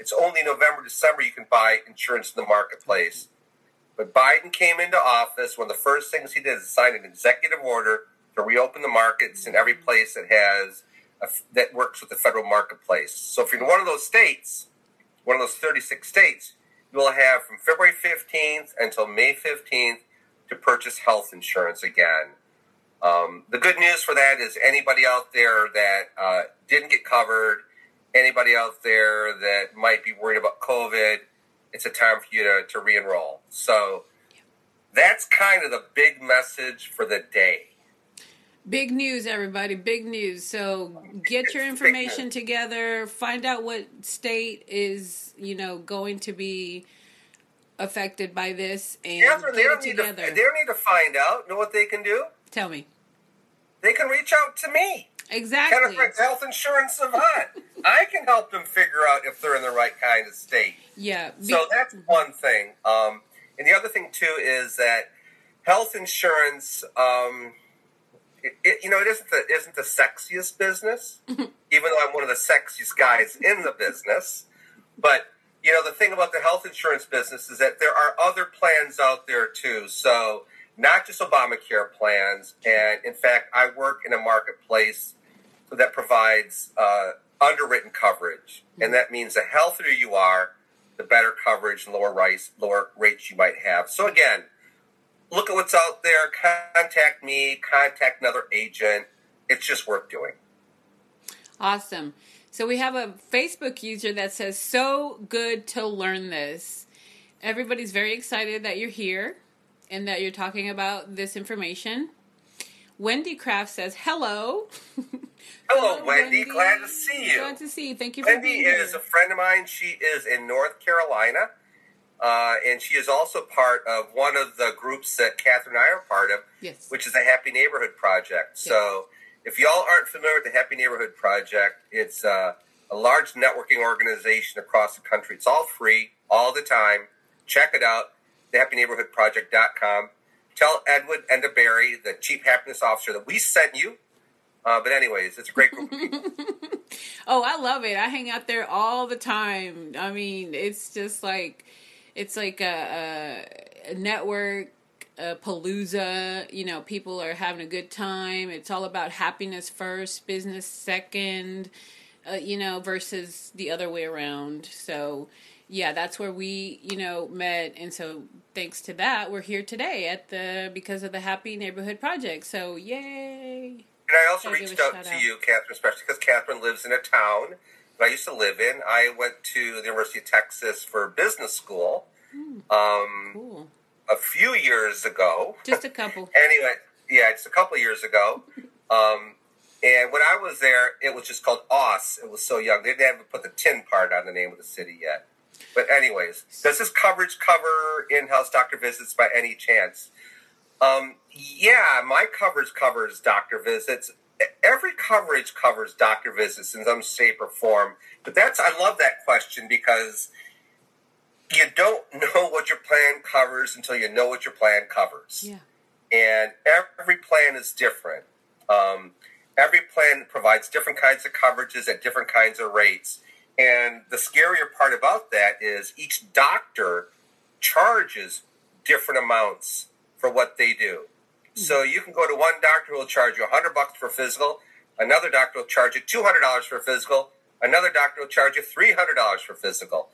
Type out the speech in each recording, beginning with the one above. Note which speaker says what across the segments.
Speaker 1: it's only November, December you can buy insurance in the marketplace. But Biden came into office, one of the first things he did is sign an executive order to reopen the markets in every place that has a, that works with the federal marketplace. So if you're in one of those states, one of those 36 states, you will have from February 15th until May 15th to purchase health insurance again. Um, the good news for that is anybody out there that uh, didn't get covered, anybody out there that might be worried about COVID, it's a time for you to, to re enroll. So that's kind of the big message for the day.
Speaker 2: Big news, everybody. Big news. So get your information together. Find out what state is, you know, going to be affected by this and
Speaker 1: Catherine, they don't, need to,
Speaker 2: together.
Speaker 1: they don't need to find out. Know what they can do?
Speaker 2: Tell me.
Speaker 1: They can reach out to me.
Speaker 2: Exactly.
Speaker 1: Kenneth Health Insurance Savant. I can help them figure out if they're in the right kind of state.
Speaker 2: Yeah. be-
Speaker 1: So that's one thing. Um, and the other thing too is that health insurance, um, it, it, you know, it isn't the isn't the sexiest business, even though I'm one of the sexiest guys in the business. But you know, the thing about the health insurance business is that there are other plans out there too. So not just Obamacare plans, and in fact, I work in a marketplace that provides uh, underwritten coverage, and that means the healthier you are, the better coverage and lower rice, lower rates you might have. So again, look at what's out there. Contact me. Contact another agent. It's just worth doing.
Speaker 2: Awesome. So we have a Facebook user that says, So good to learn this. Everybody's very excited that you're here and that you're talking about this information. Wendy Craft says, Hello.
Speaker 1: Hello, Wendy. Glad to see you.
Speaker 2: Glad to see you. Thank you for
Speaker 1: Wendy
Speaker 2: being here.
Speaker 1: is a friend of mine. She is in North Carolina, uh, and she is also part of one of the groups that Catherine and I are part of,
Speaker 2: Yes.
Speaker 1: which is the Happy Neighborhood Project. So, if y'all aren't familiar with the Happy Neighborhood Project, it's uh, a large networking organization across the country. It's all free, all the time. Check it out, thehappyneighborhoodproject.com. Tell Edward Enderberry, the Chief Happiness Officer, that we sent you. Uh, but anyways, it's a great group.
Speaker 2: Oh, I love it. I hang out there all the time. I mean, it's just like it's like a, a, a network, a palooza. You know, people are having a good time. It's all about happiness first, business second. Uh, you know, versus the other way around. So, yeah, that's where we, you know, met, and so thanks to that, we're here today at the because of the Happy Neighborhood Project. So, yay!
Speaker 1: And I also reached out to
Speaker 2: out.
Speaker 1: you, Catherine, especially because Catherine lives in a town that I used to live in. I went to the University of Texas for business school um,
Speaker 2: Cool.
Speaker 1: a few years ago.
Speaker 2: Just a couple.
Speaker 1: anyway, yeah, it's a couple years ago. Um, and when I was there, it was just called Oss. It was so young. They didn't even put the tin part on the name of the city yet. But anyways, does this coverage cover in-house doctor visits by any chance? Um, yeah, my coverage covers doctor visits. Every coverage covers doctor visits in some shape or form. But that's I love that question because you don't know what your plan covers until you know what your plan covers
Speaker 2: Yeah.
Speaker 1: and every plan is different. Um, every plan provides different kinds of coverages at different kinds of rates. And the scarier part about that is each doctor charges different amounts for what they do. So mm-hmm. you can go to one doctor who will charge you 100 bucks for a physical, another doctor will charge you $200 for a physical, another doctor will charge you $300 for physical.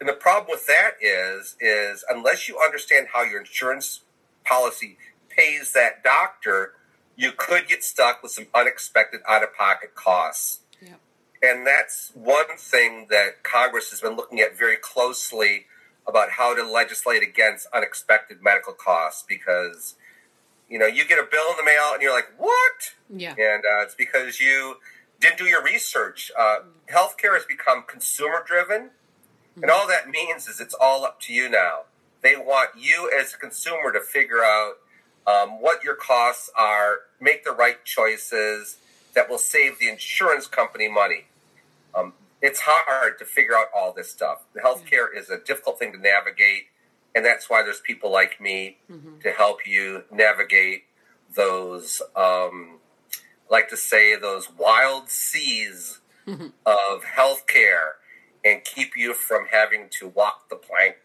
Speaker 1: And the problem with that is, is unless you understand how your insurance policy pays that doctor, you could get stuck with some unexpected out-of-pocket costs.
Speaker 2: Yep.
Speaker 1: And that's one thing that Congress has been looking at very closely about how to legislate against unexpected medical costs because you know you get a bill in the mail and you're like what?
Speaker 2: Yeah.
Speaker 1: and uh, it's because you didn't do your research. Uh, healthcare has become consumer driven and all that means is it's all up to you now. They want you as a consumer to figure out um, what your costs are make the right choices that will save the insurance company money. Um, it's hard to figure out all this stuff. The healthcare is a difficult thing to navigate, and that's why there's people like me to help you navigate those, um, like to say, those wild seas of healthcare. and keep you from having to walk the plank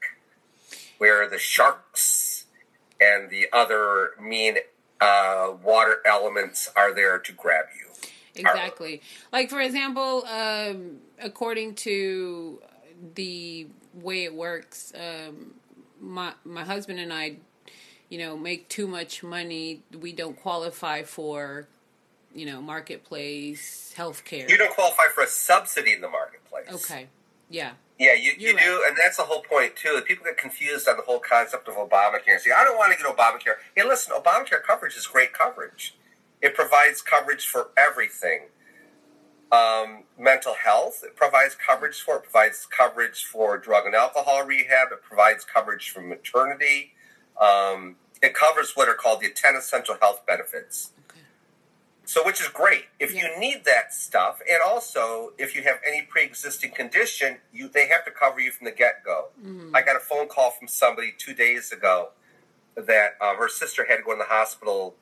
Speaker 1: where the sharks and the other mean uh, water elements are there to grab you.
Speaker 2: Exactly. Like for example, um, according to the way it works, um, my my husband and I, you know, make too much money. We don't qualify for, you know, marketplace healthcare.
Speaker 1: You don't qualify for a subsidy in the marketplace.
Speaker 2: Okay. Yeah.
Speaker 1: Yeah, you, you
Speaker 2: You're
Speaker 1: do, and that's the whole point too. People get confused on the whole concept of Obamacare. See, I don't want to get Obamacare. Hey, listen, Obamacare coverage is great coverage. It provides coverage for everything. Um, mental health, it provides coverage for. It provides coverage for drug and alcohol rehab. It provides coverage for maternity. Um, it covers what are called the 10 essential health benefits.
Speaker 2: Okay.
Speaker 1: So, which is great. If
Speaker 2: Yeah.
Speaker 1: you need that stuff, and also if you have any pre-existing condition, you they have to cover you from the get-go.
Speaker 2: Mm-hmm.
Speaker 1: I got a phone call from somebody two days ago that uh, her sister had to go in the hospital.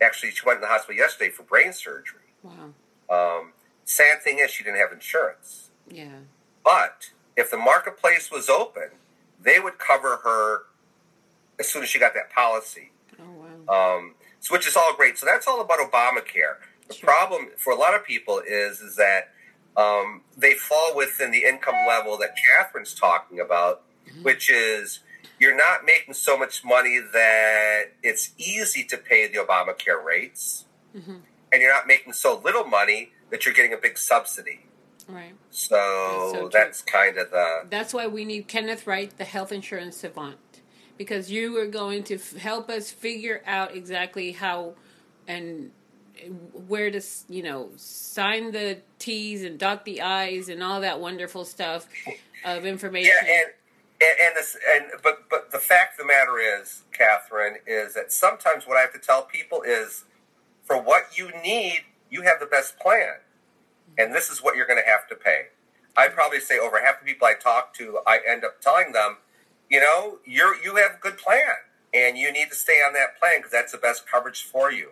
Speaker 1: Actually, she went in the hospital yesterday for brain surgery.
Speaker 2: Wow.
Speaker 1: Um, sad thing is, she didn't have insurance.
Speaker 2: Yeah.
Speaker 1: But if the marketplace was open, they would cover her as soon as she got that policy.
Speaker 2: Oh wow.
Speaker 1: Um, so which is all great. So that's all about Obamacare. The
Speaker 2: Sure.
Speaker 1: problem for a lot of people is is that um, they fall within the income level that Catherine's talking about, which is you're not making so much money that it's easy to pay the Obamacare rates,
Speaker 2: Mhm.
Speaker 1: and you're not making so little money that you're getting a big subsidy.
Speaker 2: Right.
Speaker 1: So
Speaker 2: That's so
Speaker 1: that's kind of the
Speaker 2: That's why we need Kenneth Wright, the health insurance savant, because you are going to f- help us figure out exactly how and where to, you know, sign the T's and dot the I's and all that wonderful stuff of information.
Speaker 1: Yeah, and and, and this and but but the fact of the matter is, Catherine, is that sometimes what I have to tell people is, for what you need, you have the best plan, and this is what you're going to have to pay. I probably say over half the people I talk to, I end up telling them, you know, you're you have a good plan, and you need to stay on that plan because that's the best coverage for you.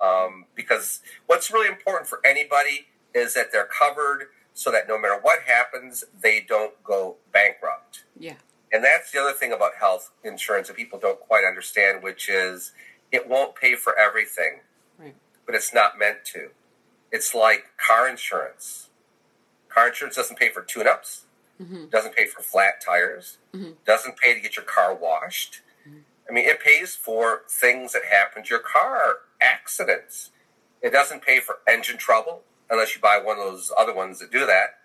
Speaker 1: Um, because what's really important for anybody is that they're covered so that no matter what happens, they don't go bankrupt.
Speaker 2: yeah.
Speaker 1: And that's the other thing about health insurance that people don't quite understand, which is it won't pay for everything,
Speaker 2: Right.
Speaker 1: But it's not meant to. It's like car insurance. Car insurance doesn't pay for tune ups,
Speaker 2: hmm
Speaker 1: doesn't pay for flat tires,
Speaker 2: Mhm.
Speaker 1: doesn't pay to get your car washed. I mean, it pays for things that happen to your car, accidents. It doesn't pay for engine trouble unless you buy one of those other ones that do that.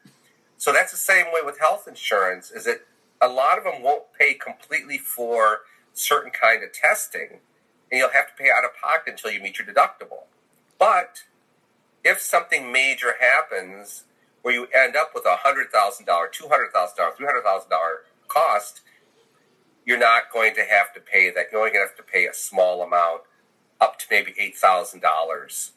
Speaker 1: So that's the same way with health insurance. Is that a lot of them won't pay completely for certain kind of testing, and you'll have to pay out of pocket until you meet your deductible. But if something major happens where you end up with a hundred thousand dollar, two hundred thousand dollar, three hundred thousand dollar cost, you're not going to have to pay that. You're only going to have to pay a small amount, up to maybe eight thousand dollars,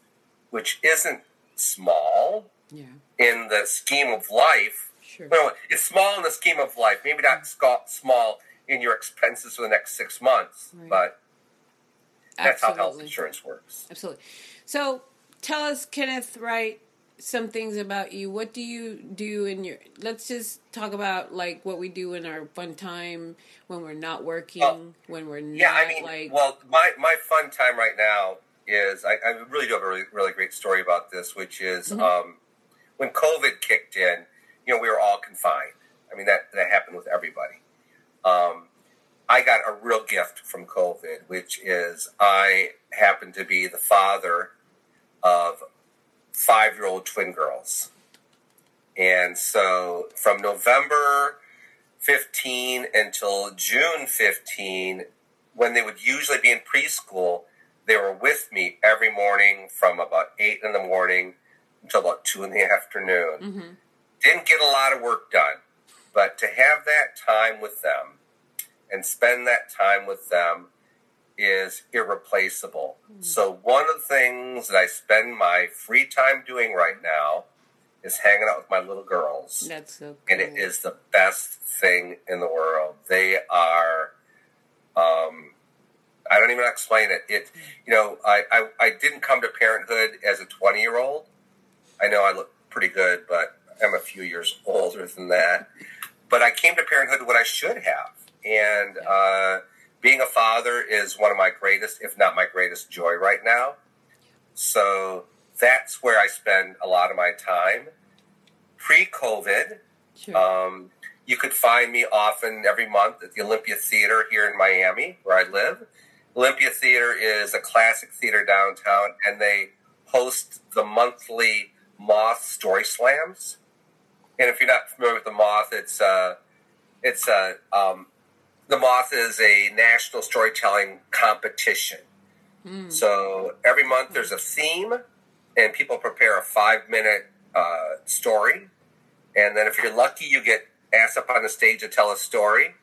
Speaker 1: which isn't small
Speaker 2: Yeah.
Speaker 1: in the scheme of life.
Speaker 2: Sure.
Speaker 1: Well, it's small in the scheme of life. Maybe not mm. sca- small in your expenses for the next six months,
Speaker 2: Right.
Speaker 1: but that's how health insurance works.
Speaker 2: Absolutely. So tell us, Kenneth Wright, some things about you. What do you do in your? Let's just talk about like what we do in our fun time when we're not working,
Speaker 1: Well,
Speaker 2: when we're not
Speaker 1: Yeah, I mean,
Speaker 2: like.
Speaker 1: well, my, my fun time right now is I, I really do have a really, really great story about this, which is
Speaker 2: Mhm.
Speaker 1: um, when COVID kicked in, you know, we were all confined. I mean, that, that happened with everybody. Um, I got a real gift from COVID, which is I happen to be the father of five year old twin girls. And so from November 15 until June 15, when they would usually be in preschool, they were with me every morning from about 8 in the morning until about 2 in the afternoon.
Speaker 2: hmm
Speaker 1: Didn't get a lot of work done, but to have that time with them and spend that time with them is irreplaceable. So, one of the things that I spend my free time doing right now is hanging out with my little girls
Speaker 2: That's so. Cool.
Speaker 1: and it is the best thing in the world. They are, um, I don't even explain it. It, you know, I, I, I didn't come to parenthood as a 20 year old. I know I look pretty good, but I'm a few years older than that. But I came to parenthood what I should have. And uh, being a father is one of my greatest, if not my greatest joy right now. So that's where I spend a lot of my time. Pre COVID,
Speaker 2: Sure.
Speaker 1: um, you could find me often every month at the Olympia Theater here in Miami, where I live. Olympia Theater is a classic theater downtown, and they host the monthly Moth Story Slams. And if you're not familiar with the Moth, it's uh, it's uh, um, the Moth is a national storytelling competition.
Speaker 2: Mm.
Speaker 1: So every month there's a theme, and people prepare a five minute uh, story. And then if you're lucky, you get asked up on the stage to tell a story.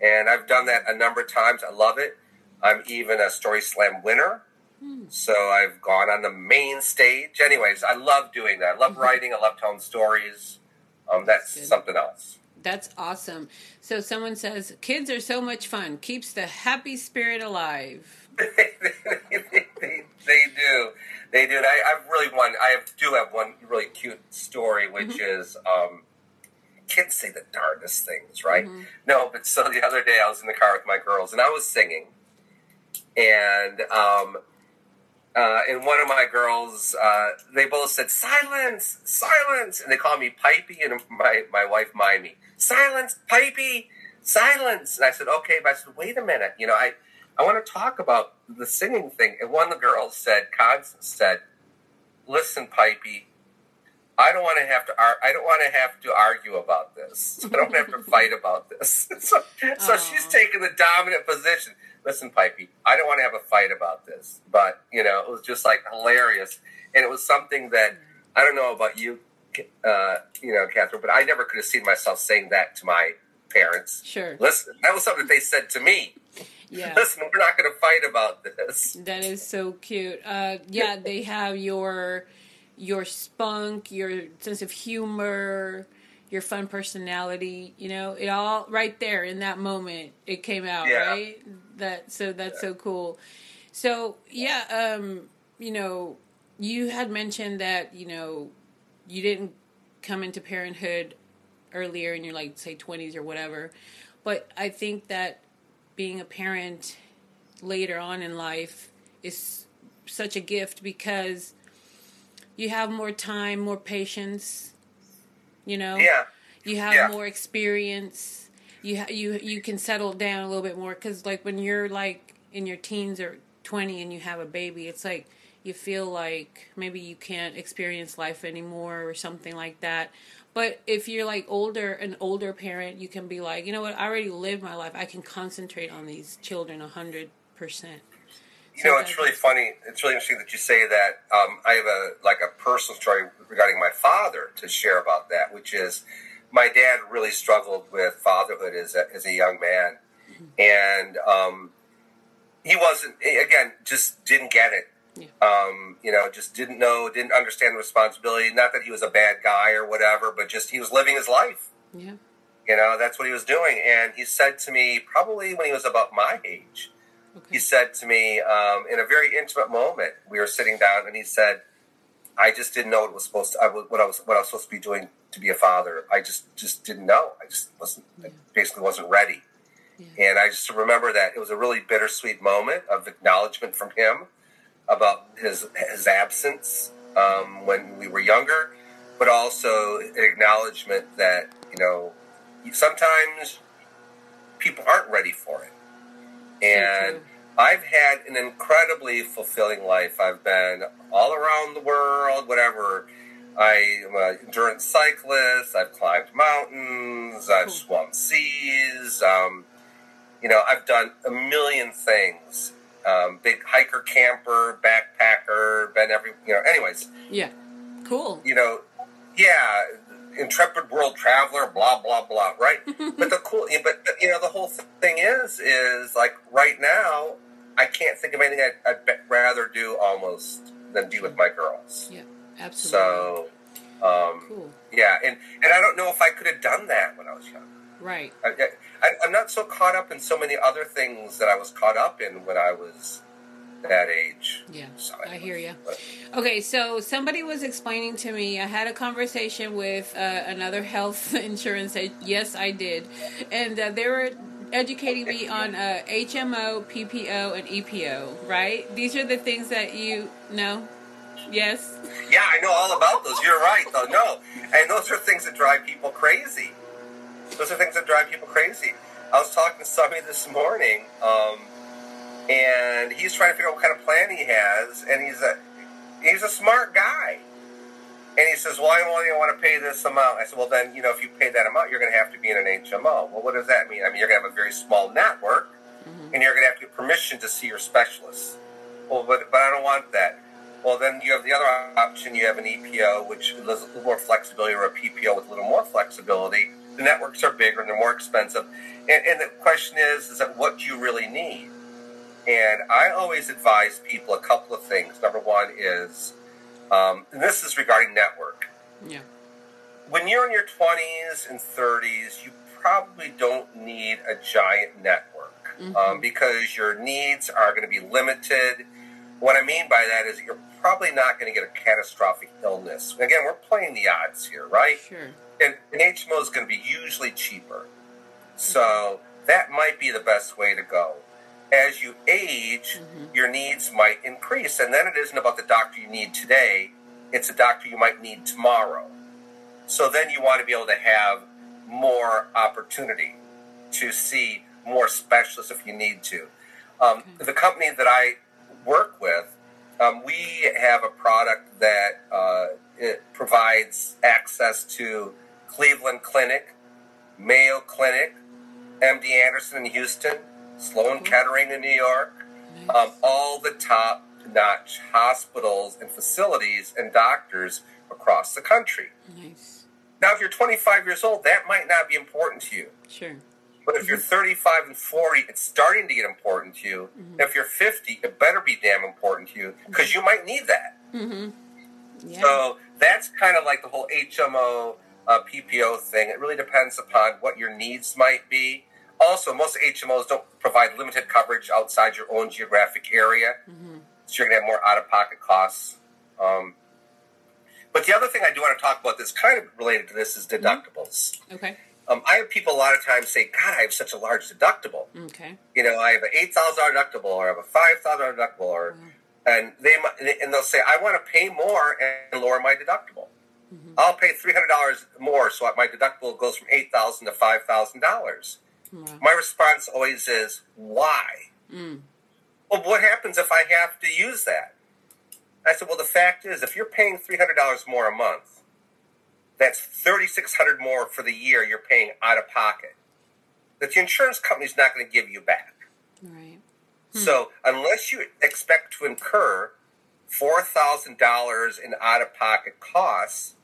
Speaker 1: And I've done that a number of times. I love it. I'm even a Story Slam winner.
Speaker 2: Hmm.
Speaker 1: So I've gone on the main stage. Anyways, I love doing that. I love writing. I love telling stories. Um, that's
Speaker 2: Good.
Speaker 1: something else.
Speaker 2: That's awesome. So someone says kids are so much fun. Keeps the happy spirit alive.
Speaker 1: they, they, they do. They do. And I, I've really one. I have, do have one really cute story, which is um, kids say the darndest things, right?
Speaker 2: Mhm.
Speaker 1: No, but so the other day I was in the car with my girls and I was singing, and um, uh, and one of my girls, uh, they both said silence, silence, and they call me Pipey, and my my wife Mimey, silence, Pipey, silence. And I said, okay, but I said, wait a minute, you know, I I want to talk about the singing thing. And one of the girls said, Constance said, listen, Pipey. I don't want to have to. Ar- I don't want to have to argue about this. I don't have to fight about this. so, so she's taking the dominant position. Listen, Pipey, I don't want to have a fight about this, but you know, it was just like hilarious, and it was something that I don't know about you, uh, you know, Catherine, but I never could have seen myself saying that to my parents.
Speaker 2: Sure.
Speaker 1: Listen, that was something they said to me.
Speaker 2: Yeah.
Speaker 1: Listen, we're not going to fight about this.
Speaker 2: That is so cute. Uh, yeah, they have your your spunk, your sense of humor, your fun personality. You know, it all right there in that moment. It came out
Speaker 1: Yeah.
Speaker 2: right. That so that's so cool. So yeah, um, you know, you had mentioned that you know you didn't come into parenthood earlier in your like say twenties or whatever, but I think that being a parent later on in life is such a gift because you have more time, more patience. You know,
Speaker 1: Yeah,
Speaker 2: you have
Speaker 1: yeah.
Speaker 2: more experience. You ha- you you can settle down a little bit more because like when you're like in your teens or twenty and you have a baby, it's like you feel like maybe you can't experience life anymore or something like that. But if you're like older, an older parent, you can be like, you know what, I already lived my life. I can concentrate on these children a hundred percent.
Speaker 1: You know, it's really funny. It's really interesting that you say that. Um, I have a like a personal story regarding my father to share about that, which is my dad really struggled with fatherhood as a, as a young man, and um, he wasn't again just didn't get it.
Speaker 2: Yeah.
Speaker 1: Um, you know, just didn't know, didn't understand the responsibility. Not that he was a bad guy or whatever, but just he was living his life.
Speaker 2: Yeah.
Speaker 1: You know, that's what he was doing. And he said to me, probably when he was about my age,
Speaker 2: Okay.
Speaker 1: he said to me um, in a very intimate moment. We were sitting down, and he said, "I just didn't know what was supposed to, I was, what I was what I was supposed to be doing to be a father. I just just didn't know. I just wasn't I basically wasn't ready."
Speaker 2: Yeah.
Speaker 1: And I just remember that it was a really bittersweet moment of acknowledgement from him about his his absence um, when we were younger, but also an acknowledgement that you know sometimes people aren't ready for it. And. I've had an incredibly fulfilling life. I've been all around the world, whatever. I'm an endurance cyclist. I've climbed mountains. I've swum seas. Um, you know, I've done a million things. Um, big hiker, camper, backpacker, been every, you know, anyways,
Speaker 2: Yeah. Cool.
Speaker 1: you know, yeah, intrepid world traveler, blah blah blah, right? but the cool, but you know, the whole thing is, is like right now, I can't think of anything I'd, I'd rather do almost than be with my girls.
Speaker 2: Yeah. Absolutely.
Speaker 1: So, um,
Speaker 2: cool.
Speaker 1: yeah, and and I don't know if I could have done that when I was young.
Speaker 2: Right.
Speaker 1: I, I, I'm not so caught up in so many other things that I was caught up in when I was that age.
Speaker 2: Yeah,
Speaker 1: So
Speaker 2: I hear you.
Speaker 1: but-
Speaker 2: Okay, so somebody was explaining to me. I had a conversation with uh, another health insurance. Yes, I did, and uh, they were educating me on uh, HMO, PPO, and EPO. Right? These are the things that you know. Yes.
Speaker 1: Yeah, I know all about those. You're right, though. No, and those are things that drive people crazy. Those are things that drive people crazy. I was talking to somebody this morning, um, and he's trying to figure out what kind of plan he has, and he's a he's a smart guy. And he says, "Well, I only want to pay this amount." I said, "Well, then you know, if you pay that amount, you're going to have to be in an HMO." Well, what does that mean? I mean, you're going to have a very small network, mm-hmm. and you're going to have to get permission to see your specialist. Well, but but I don't want that. Well, then you have the other option. You have an EPO, which has a little more flexibility, or a PPO with a little more flexibility. The networks are bigger and they're more expensive. And, and the question is, is that what do you really need? And I always advise people a couple of things. Number one is, um, and this is regarding network.
Speaker 2: Yeah.
Speaker 1: When you're in your 20s and 30s, you probably don't need a giant network um, because your needs are going to be limited. What I mean by that is you're probably not going to get a catastrophic illness. Again, we're playing the odds here, right?
Speaker 2: Sure.
Speaker 1: and an HMO is going to be usually cheaper. So that might be the best way to go. As you age, your needs might increase, and then it isn't about the doctor you need today, it's a doctor you might need tomorrow. So then you want to be able to have more opportunity to see more specialists if you need to. Um, The company that I work with, um, we have a product that uh, it provides access to Cleveland Clinic, Mayo Clinic, MD Anderson in Houston, Sloan Kettering in New York, um, all the top notch hospitals and facilities and doctors across the country.
Speaker 2: Nice.
Speaker 1: Now, if you're 25 years old, that might not be important to you.
Speaker 2: Sure.
Speaker 1: But if you're 35 and 40, it's starting to get important to you. If you're 50, it better be damn important to you because you might need that. Mhm.
Speaker 2: Yeah.
Speaker 1: So that's kind of like the whole HMO uh, PPO thing. It really depends upon what your needs might be. Also, most HMOs don't provide limited coverage outside your own geographic area, so you're going to have more out of pocket costs. Um, but the other thing I do want to talk about that's kind of related to this is deductibles.
Speaker 2: okay.
Speaker 1: Um, I have people a lot of times say, God, I have such a large deductible
Speaker 2: Okay.
Speaker 1: you know, I have an eight thousand dollar deductible, or I have a five thousand dollar deductible, or and they might- and they'll say, I want to pay more and lower my deductible. I'll pay three hundred dollars more, so my deductible goes from eight thousand to five thousand dollars. My response always is, why? Mm. Well, what happens if I have to use that? I said, well, the fact is, if you're paying three hundred dollars more a month, that's thirty six hundred more for the year you're paying out of pocket. That the insurance company's not going to give you back.
Speaker 2: Right.
Speaker 1: So hmm. unless you expect to incur four thousand dollars in out of pocket costs,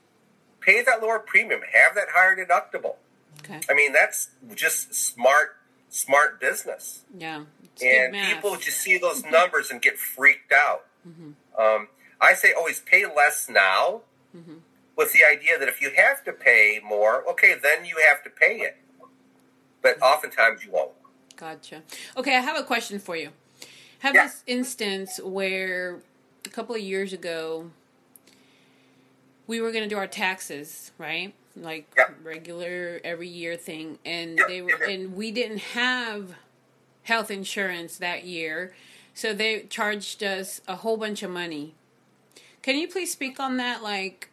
Speaker 1: pay that lower premium, have that higher deductible.
Speaker 2: Okay.
Speaker 1: I mean, that's just smart, smart business.
Speaker 2: Yeah.
Speaker 1: And people just see those numbers and get freaked out. Mm-hmm. Um, I say always pay less now, mm-hmm. with the idea that if you have to pay more, okay, then you have to pay it. But mm-hmm. oftentimes you won't.
Speaker 2: Gotcha. Okay, I have a question for you. Have
Speaker 1: Yeah.
Speaker 2: this instance where a couple of years ago we were going to do our taxes, right? Like regular every year thing, and they were, and we didn't have health insurance that year, so they charged us a whole bunch of money. Can you please speak on that? Like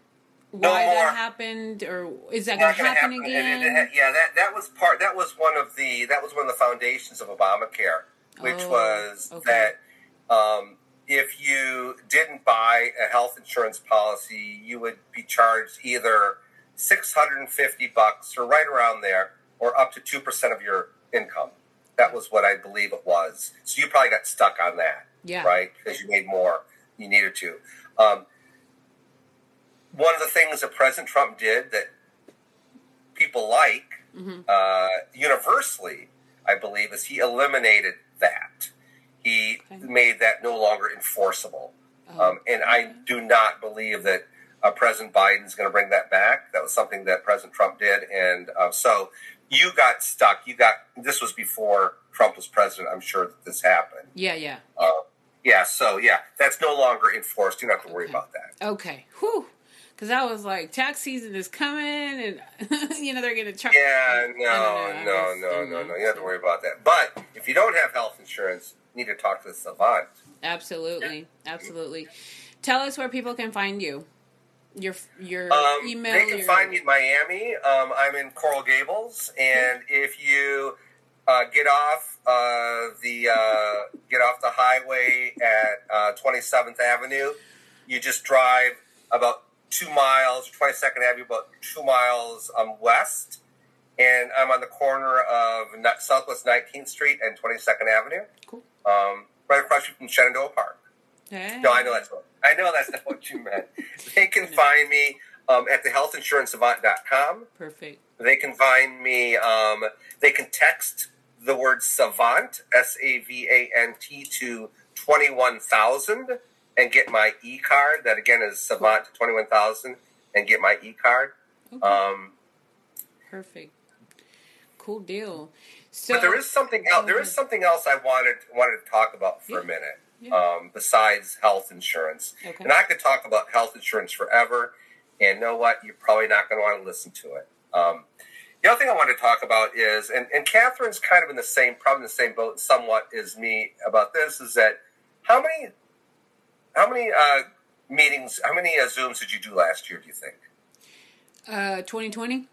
Speaker 1: No
Speaker 2: why
Speaker 1: more.
Speaker 2: that happened, or is that going to
Speaker 1: gonna
Speaker 2: happen
Speaker 1: And
Speaker 2: again?
Speaker 1: it- it- yeah, that that was part. That was one of the that was one of the foundations of Obamacare, which
Speaker 2: Oh,
Speaker 1: was
Speaker 2: okay.
Speaker 1: that um, if you didn't buy a health insurance policy, you would be charged either six hundred and fifty bucks or right around there, or up to two percent of your income. That was what I believe it was. So you probably got stuck on that,
Speaker 2: Yeah.
Speaker 1: right? Because you made more, you needed to. Um, one of the things that President Trump did that people like uh, universally, I believe, is he eliminated that. He
Speaker 2: Okay.
Speaker 1: made that no longer enforceable.
Speaker 2: Oh,
Speaker 1: Um, and I do not believe that uh, President Biden is going to bring that back. That was something that President Trump did. And uh, so you got stuck. You got, this was before Trump was president. I'm sure that this happened.
Speaker 2: yeah, yeah.
Speaker 1: Uh, Yeah, so yeah, that's no longer enforced. You don't have to worry
Speaker 2: Okay.
Speaker 1: about that.
Speaker 2: Okay. Whew. Because I was like, tax season is coming, and you know they're gonna charge.
Speaker 1: Yeah, no, no, no, no, no. You don't have to worry about that. But if you don't have health insurance, you need to talk to the savant.
Speaker 2: Absolutely, absolutely. Tell us where people can find you. Your your
Speaker 1: Um,
Speaker 2: email.
Speaker 1: they can
Speaker 2: your,
Speaker 1: find me in Miami. Um, I'm in Coral Gables, and if you uh, get off uh, the uh, get off the highway at uh, 27th Avenue, you just drive about two miles, 22nd Avenue, about two miles um, west, and I'm on the corner of Southwest 19th Street and 22nd Avenue,
Speaker 2: Cool.
Speaker 1: um, right across from Shenandoah Park.
Speaker 2: Hey.
Speaker 1: No, I know that's what I know that's not what you meant. They can find me um, at thehealthinsurancesavant.com.
Speaker 2: Perfect.
Speaker 1: They can find me. Um, they can text the word savant S A V A N T to twenty one thousand and get my e card. That again is savant to twenty one thousand and get my e card.
Speaker 2: Okay.
Speaker 1: Um,
Speaker 2: Perfect. Cool deal. So
Speaker 1: but there is something else. There is something else I wanted wanted to talk about for
Speaker 2: Yeah.
Speaker 1: a minute.
Speaker 2: Yeah.
Speaker 1: Um, besides health insurance,
Speaker 2: Okay.
Speaker 1: and I could talk about health insurance forever. And know what? You're probably not going to want to listen to it. Um, the other thing I want to talk about is, and, and Catherine's kind of in the same, probably in the same boat, somewhat as me about this, is that how many, how many uh, meetings, how many uh, Zooms did you do last year? Do you think?
Speaker 2: uh, 2020.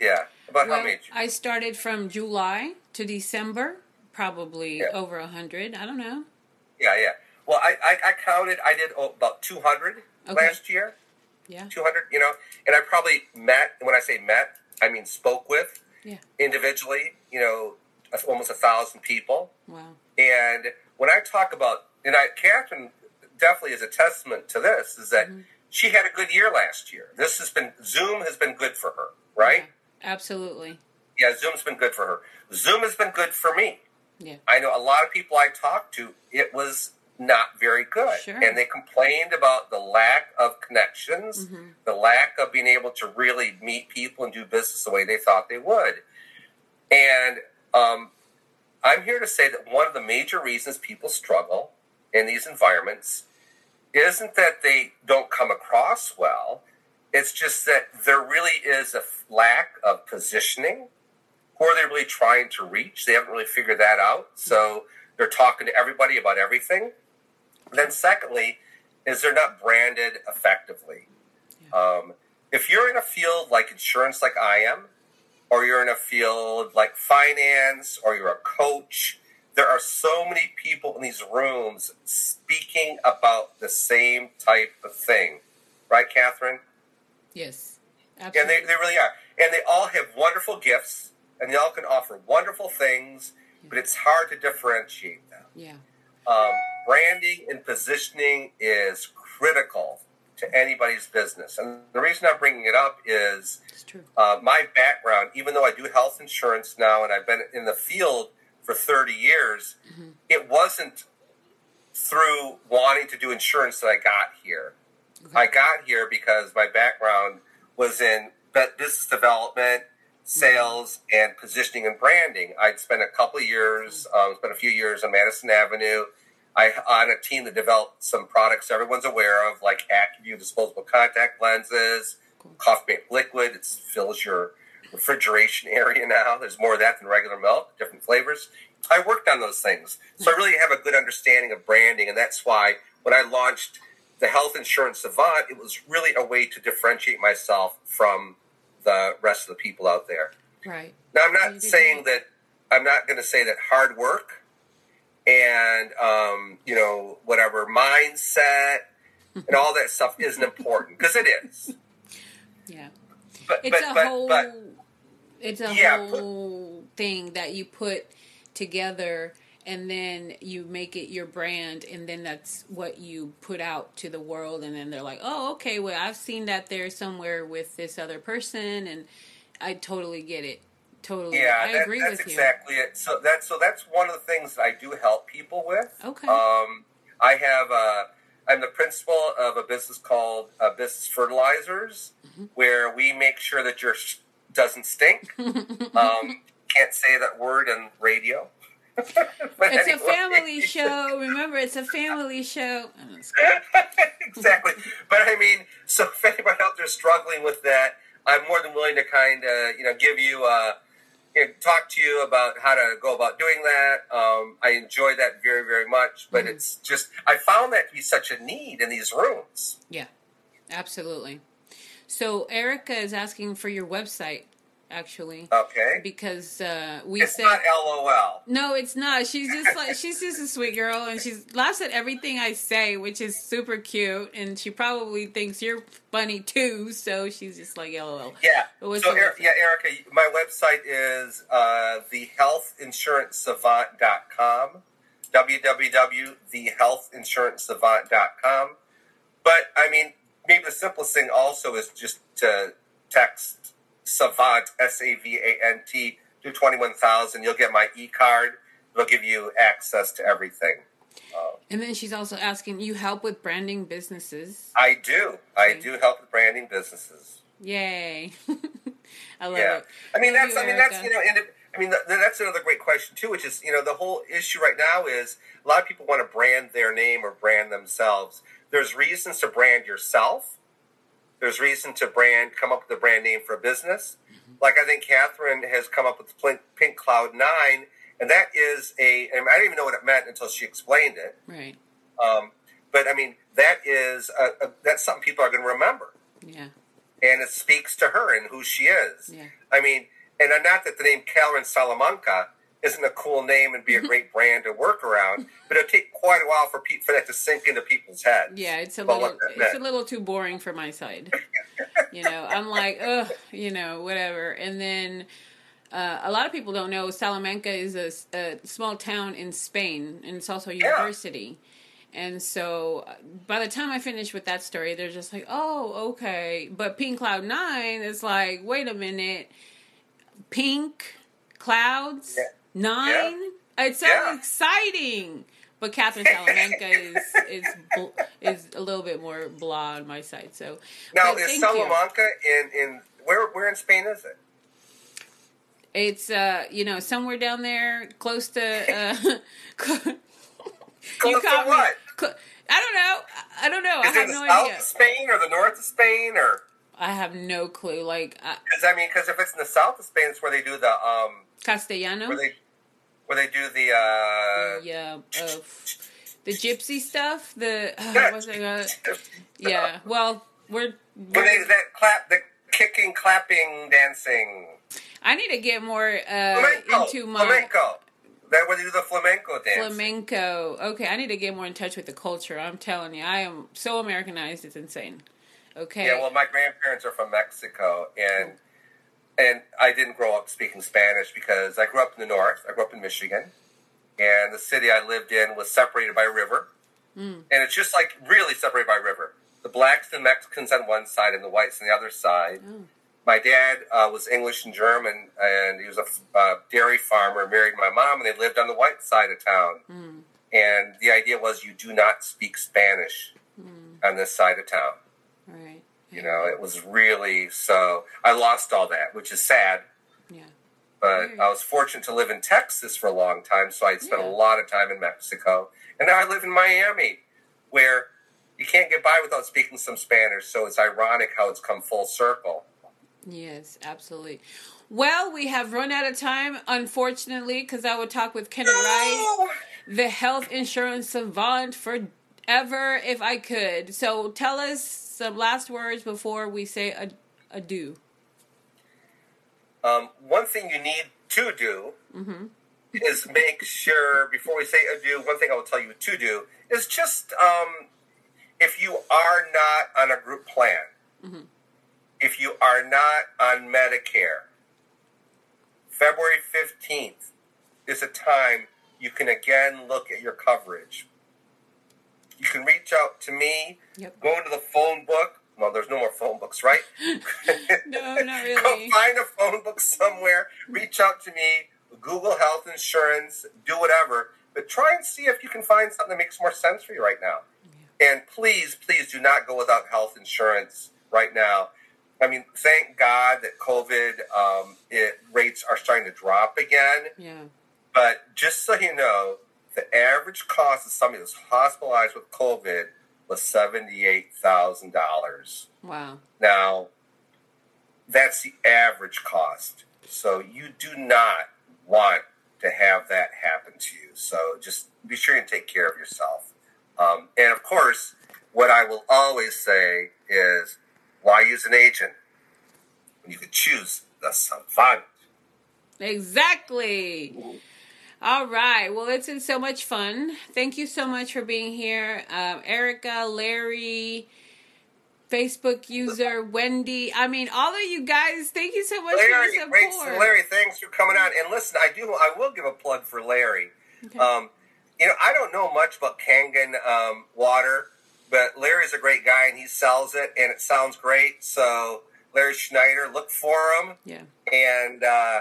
Speaker 1: Yeah, about how
Speaker 2: Well,
Speaker 1: many?
Speaker 2: I started from July to December, probably
Speaker 1: Yeah.
Speaker 2: over a hundred. I don't know.
Speaker 1: Yeah, yeah. Well, I, I, I counted. I did oh, about two hundred
Speaker 2: Okay.
Speaker 1: last year.
Speaker 2: Yeah.
Speaker 1: Two hundred, you know, and I probably met. When I say met, I mean spoke with
Speaker 2: Yeah.
Speaker 1: individually. You know, almost a thousand people.
Speaker 2: Wow.
Speaker 1: And when I talk about, and I, Catherine definitely is a testament to this, is that
Speaker 2: Mhm.
Speaker 1: she had a good year last year. This has been Zoom has been good for her, right?
Speaker 2: Yeah, absolutely.
Speaker 1: Yeah, Zoom's been good for her. Zoom has been good for me.
Speaker 2: Yeah.
Speaker 1: I know a lot of people I talked to, it was not very good.
Speaker 2: Sure.
Speaker 1: And they complained about the lack of connections,
Speaker 2: Mhm.
Speaker 1: the lack of being able to really meet people and do business the way they thought they would. And um, I'm here to say that one of the major reasons people struggle in these environments isn't that they don't come across well, it's just that there really is a lack of positioning. Who are they really trying to reach? They haven't really figured that out. So they're talking to everybody about everything. then, secondly, is they're not branded effectively. Um, if you're in a field like insurance, like I am, or you're in a field like finance, or you're a coach, there are so many people in these rooms speaking about the same type of thing. Right, Catherine?
Speaker 2: Yes.
Speaker 1: And
Speaker 2: Absolutely.
Speaker 1: they, they really are. And they all have wonderful gifts, and they all can offer wonderful things, but it's hard to differentiate them.
Speaker 2: yeah.
Speaker 1: Um, branding and positioning is critical to anybody's business. And the reason I'm bringing it up is
Speaker 2: It's true.
Speaker 1: uh, my background, even though I do health insurance now and I've been in the field for 30 years,
Speaker 2: Mhm.
Speaker 1: it wasn't through wanting to do insurance that I got here.
Speaker 2: Okay.
Speaker 1: I got here because my background was in business development, sales, and positioning and branding. I'd spent a couple of years, um, spent a few years on Madison Avenue. I on a team that developed some products everyone's aware of, like Acuvue disposable contact lenses. Coffee Mate Liquid. It fills your refrigeration area now. There's more of that than regular milk, different flavors. I worked on those things, so I really have a good understanding of branding, and that's why when I launched the health insurance savant, it was really a way to differentiate myself from the rest of the people out there.
Speaker 2: Right.
Speaker 1: Now, I'm not saying that I'm not going to say that hard work and um, you know whatever mindset and all that stuff isn't important because it is.
Speaker 2: Yeah.
Speaker 1: But
Speaker 2: It's
Speaker 1: but
Speaker 2: a
Speaker 1: but,
Speaker 2: whole.
Speaker 1: but
Speaker 2: it's a
Speaker 1: Yeah, put-
Speaker 2: whole thing that you put together, and then you make it your brand, and then that's what you put out to the world, and then they're like, "Oh, okay. Well, I've seen that there somewhere with this other person," and I totally get it. Totally,
Speaker 1: yeah,
Speaker 2: I
Speaker 1: that-
Speaker 2: agree
Speaker 1: that's
Speaker 2: with
Speaker 1: exactly it. So that's so that's one of the things that I do help people with.
Speaker 2: Okay.
Speaker 1: Um, I have uh, I'm the principal of a business called uh, Business Fertilizers,
Speaker 2: Mm-hmm.
Speaker 1: where we make sure that your sh- doesn't stink. Um, can't say that word on radio.
Speaker 2: It's a family show. Remember, it's a family show.
Speaker 1: exactly. But I mean, so if anybody out there struggling with that, I'm more than willing to kind of, you know, give you, uh, you know, talk to you about how to go about doing that. Um, I enjoy that very, very much. But
Speaker 2: Mhm.
Speaker 1: it's just, I found that to be such a need in these rooms.
Speaker 2: Yeah, absolutely. So Erica is asking for your website, actually,
Speaker 1: Okay.
Speaker 2: because uh, we
Speaker 1: It's
Speaker 2: said
Speaker 1: not LOL.
Speaker 2: no, it's not. She's just like she's just a sweet girl, and she's laughs at everything I say, which is super cute. And she probably thinks you're funny too, so she's just like, "LOL."
Speaker 1: Yeah. So, Er- yeah, Erica, my website is uh, thehealthinsurancesavant.com, www.thehealthinsurancesavant.com. But, I mean, maybe the simplest thing also is just to text Savant, S A V A N T, to 21,000. You'll get my e card. It'll give you access to everything.
Speaker 2: Um, and then she's also asking you help with branding businesses.
Speaker 1: I do. I
Speaker 2: Okay.
Speaker 1: do help with branding businesses.
Speaker 2: Yay! I love
Speaker 1: yeah.
Speaker 2: it.
Speaker 1: I mean,
Speaker 2: Thank
Speaker 1: that's.
Speaker 2: you,
Speaker 1: I mean, that's. You know, and it, I mean, th- that's another great question too, which is, you know, the whole issue right now is a lot of people want to brand their name or brand themselves. There's reasons to brand yourself. There's reason to brand, come up with a brand name for a business. Like I think Catherine has come up with Pink, Cloud Nine, and that is a. I didn't even know what it meant until she explained it.
Speaker 2: Right.
Speaker 1: Um, but I mean, that is a, a, that's something people are going to remember
Speaker 2: Yeah.
Speaker 1: and it speaks to her and who she is.
Speaker 2: Yeah.
Speaker 1: I mean, and not that the name Karen Salamanca isn't a cool name and be a great brand to work around, but it'll take quite a while for pe- for that to sink into people's heads.
Speaker 2: Yeah, it's a little it's a little too boring for my side. you know, I'm like, ugh, you know, whatever. And then uh, a lot of people don't know Salamanca is a small town in Spain, and it's also a university. And so uh, by the time I finish with that story, they're just like, oh, okay. But Pink Cloud Nine is like, wait a minute, Pink Clouds
Speaker 1: Yeah.
Speaker 2: Nine? It's so
Speaker 1: Yeah.
Speaker 2: exciting. But Catherine Salamanca is is is a little bit more blah on my side. So
Speaker 1: Now,
Speaker 2: but
Speaker 1: is
Speaker 2: you.
Speaker 1: Salamanca in in where where in Spain is it?
Speaker 2: It's uh you know somewhere down there close to uh
Speaker 1: Close
Speaker 2: you
Speaker 1: to
Speaker 2: caught
Speaker 1: what?
Speaker 2: Cl- I don't know. I- I don't know. I
Speaker 1: Is it
Speaker 2: have no
Speaker 1: south
Speaker 2: idea.
Speaker 1: of Spain or the north of Spain or?
Speaker 2: I have no clue. Like
Speaker 1: Because I mean, because if it's in the south of Spain, it's where they do the um
Speaker 2: Castellano.
Speaker 1: where they where they do the uh
Speaker 2: the uh, uh, the gypsy stuff. The uh, it uh, yeah. Well, we're,
Speaker 1: when they
Speaker 2: we're
Speaker 1: that clap the kicking, clapping, dancing.
Speaker 2: I need to get more uh,
Speaker 1: Flamenco.
Speaker 2: into my
Speaker 1: flamenco. That where they do the flamenco dance.
Speaker 2: flamenco. Okay, I need to get more in touch with the culture. I'm telling you, I am so Americanized. It's insane. Okay.
Speaker 1: Yeah, well, my grandparents are from Mexico, and and I didn't grow up speaking Spanish because I grew up in the north. I grew up in Michigan, and the city I lived in was separated by a river,
Speaker 2: Mm.
Speaker 1: and it's just like really separated by a river. The blacks and Mexicans on one side, and the whites on the other side.
Speaker 2: Oh.
Speaker 1: My dad uh, was English and German, and he was a uh, dairy farmer. Married my mom, and they lived on the white side of town.
Speaker 2: Mm.
Speaker 1: And the idea was you do not speak Spanish
Speaker 2: Mm.
Speaker 1: on this side of town. You know, it was really so. I lost all that, which is sad.
Speaker 2: Yeah.
Speaker 1: But
Speaker 2: Weird.
Speaker 1: I was fortunate to live in Texas for a long time, so I spent
Speaker 2: Yeah.
Speaker 1: a lot of time in Mexico, and now I live in Miami, where you can't get by without speaking some Spanish. So it's ironic how it's come full circle.
Speaker 2: Yes, absolutely. Well, we have run out of time, unfortunately, because I would talk with Kenneth Wright, the health insurance savant, forever if I could. So tell us some last words before we say ad- adieu.
Speaker 1: Um, one thing you need to do
Speaker 2: Mm-hmm.
Speaker 1: is make sure before we say adieu. One thing I will tell you to do is just um, if you are not on a group plan,
Speaker 2: Mhm.
Speaker 1: if you are not on Medicare, February fifteenth is a time you can again look at your coverage. You can reach out to me.
Speaker 2: Yep.
Speaker 1: Go into the phone book. Well, there's no more phone books, right?
Speaker 2: No, not
Speaker 1: Go
Speaker 2: really.
Speaker 1: find a phone book somewhere. Reach out to me. Google health insurance. Do whatever. But try and see if you can find something that makes more sense for you right now. And please, please do not go without health insurance right now. I mean, thank God that COVID um, it, rates are starting to drop again.
Speaker 2: Yeah.
Speaker 1: But just so you know, the average cost of somebody who's hospitalized with COVID was seventy-eight thousand dollars.
Speaker 2: Wow.
Speaker 1: Now, that's the average cost. So you do not want to have that happen to you. So just be sure and take care of yourself. Um, and of course, what I will always say is, why use an agent when you could choose the savant?
Speaker 2: Exactly. All right. Well, it's been so much fun. Thank you so much for being here, um, Erica, Larry, Facebook user Wendy. I mean, all of you guys. Thank you so much
Speaker 1: Larry,
Speaker 2: for your
Speaker 1: great,
Speaker 2: support.
Speaker 1: Larry, thanks for coming on. And listen, I do. I will give a plug for Larry.
Speaker 2: Okay.
Speaker 1: Um, you know, I don't know much about Kangen um, water, but Larry's a great guy and he sells it, and it sounds great. So, Larry Schneider, look for him.
Speaker 2: yeah.
Speaker 1: And uh,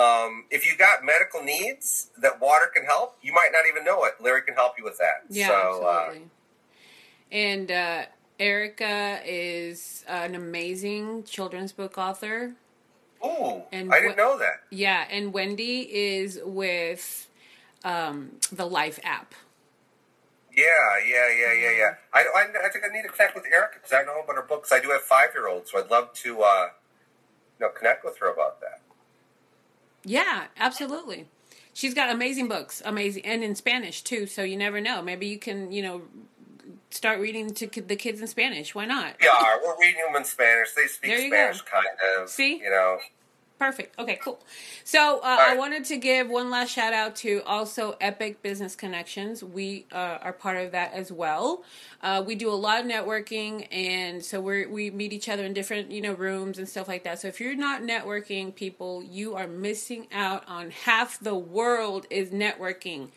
Speaker 1: um, if you've got medical needs that water can help, you might not even know it. Larry can help you with that.
Speaker 2: Yeah,
Speaker 1: so, uh,
Speaker 2: absolutely. and uh, Erica is an amazing children's book author.
Speaker 1: uh, ooh,
Speaker 2: And
Speaker 1: I didn't know that.
Speaker 2: Yeah, and Wendy is with um, the Life app.
Speaker 1: Yeah, yeah, yeah, yeah, yeah. I, I, I think I need to connect with Erica because I know about her books. I do have five year olds, so I'd love to, uh, you know, connect with her about that.
Speaker 2: Yeah, absolutely. She's got amazing books, amazing, and in Spanish too. So you never know. Maybe you can, you know, start reading to the kids in Spanish. Why not?
Speaker 1: Yeah, we're reading them in Spanish. They speak Spanish,
Speaker 2: go.
Speaker 1: kind of.
Speaker 2: See?
Speaker 1: you know.
Speaker 2: Perfect. Okay, cool. So uh, I wanted to give one last shout out to also Epic Business Connections. We uh, are part of that as well. Uh, we do a lot of networking, and so we we meet each other in different you know rooms and stuff like that. So if you're not networking, people, you are missing out on half the world is networking.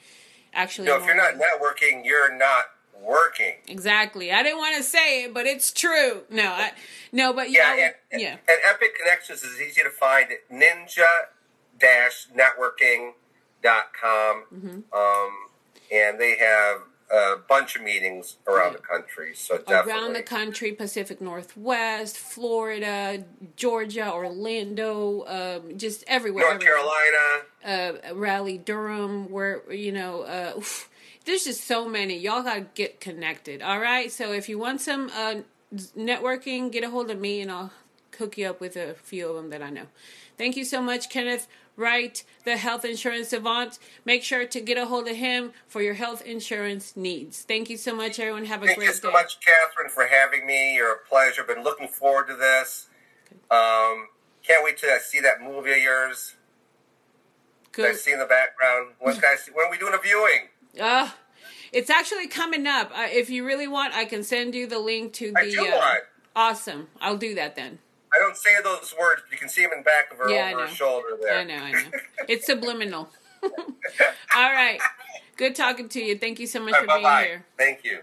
Speaker 2: Actually,
Speaker 1: know, if you're not networking, you're not working.
Speaker 2: exactly. I didn't want to say it, but it's true. No, I, no, but
Speaker 1: Yeah,
Speaker 2: yeah,
Speaker 1: and,
Speaker 2: yeah.
Speaker 1: and Epic Connections is easy to find at ninja-networking.com.
Speaker 2: Mm-hmm.
Speaker 1: Um, and they have a bunch of meetings around the country. So definitely.
Speaker 2: around the country pacific northwest florida georgia orlando um, just everywhere
Speaker 1: North
Speaker 2: everywhere.
Speaker 1: Carolina.
Speaker 2: uh, raleigh durham where you know uh, oof, there's just so many y'all gotta get connected all right so if you want some uh, networking get a hold of me and i'll hook you up with a few of them that i know thank you so much kenneth Wright, the health insurance savant. Make sure to get a hold of him for your health insurance needs. Thank you so much, everyone. Have a
Speaker 1: Thank
Speaker 2: great day.
Speaker 1: Thank you so
Speaker 2: day.
Speaker 1: much, Catherine, for having me. You're a pleasure. Been looking forward to this. Um, can't wait to see that movie of yours. that I see in the background. When can I see? When are we doing a viewing?
Speaker 2: Uh, it's actually coming up. Uh, if you really want, I can send you the link to the.
Speaker 1: I do
Speaker 2: uh,
Speaker 1: want.
Speaker 2: Awesome. I'll do that then.
Speaker 1: I don't say those words, but you can see them in the back of her
Speaker 2: Yeah,
Speaker 1: over her shoulder there.
Speaker 2: I know, I know. It's subliminal. All right. Good talking to you. Thank you so much for
Speaker 1: bye
Speaker 2: being
Speaker 1: bye.
Speaker 2: here.
Speaker 1: Thank you.